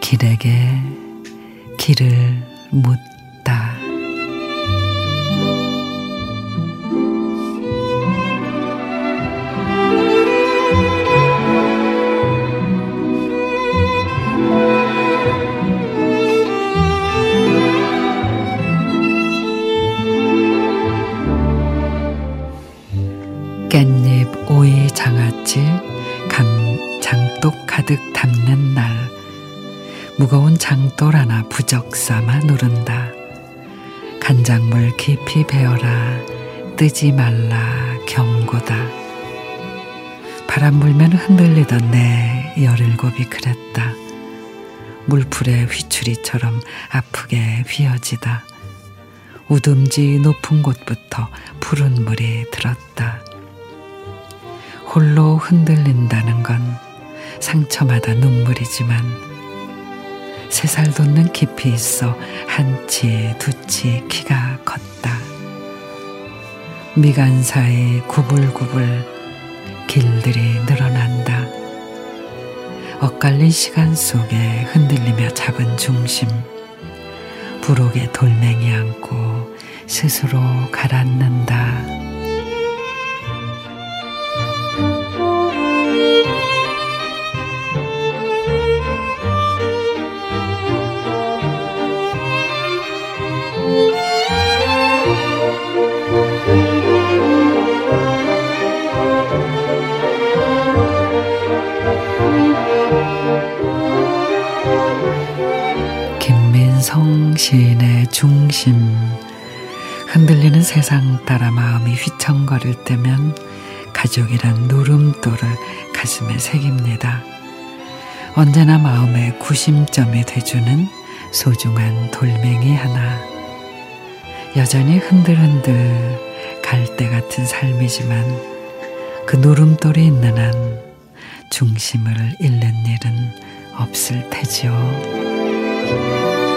길에게 길을 묻 깻잎, 오이, 장아찌, 감, 장독 가득 담는 날. 무거운 장돌 하나 부적 삼아 누른다. 간장물 깊이 배어라. 뜨지 말라 경고다. 바람 불면 흔들리던 내 열일곱이 그랬다. 물풀의 휘추리처럼 아프게 휘어지다. 우듬지 높은 곳부터 푸른 물이 들었다 홀로 흔들린다는 건 상처마다 눈물이지만 세살 돋는 깊이 있어 한치 두치 키가 컸다. 미간 사이 구불구불 길들이 늘어난다. 엇갈린 시간 속에 흔들리며 잡은 중심 부록에 돌멩이 안고 스스로 가라앉는다. 성 시인의 중심 흔들리는 세상 따라 마음이 휘청거릴 때면 가족이란 누름돌을 가슴에 새깁니다. 언제나 마음의 구심점이 돼주는 소중한 돌멩이 하나. 여전히 흔들흔들 갈대 같은 삶이지만 그 누름돌이 있는 한 중심을 잃는 일은 없을 테지요.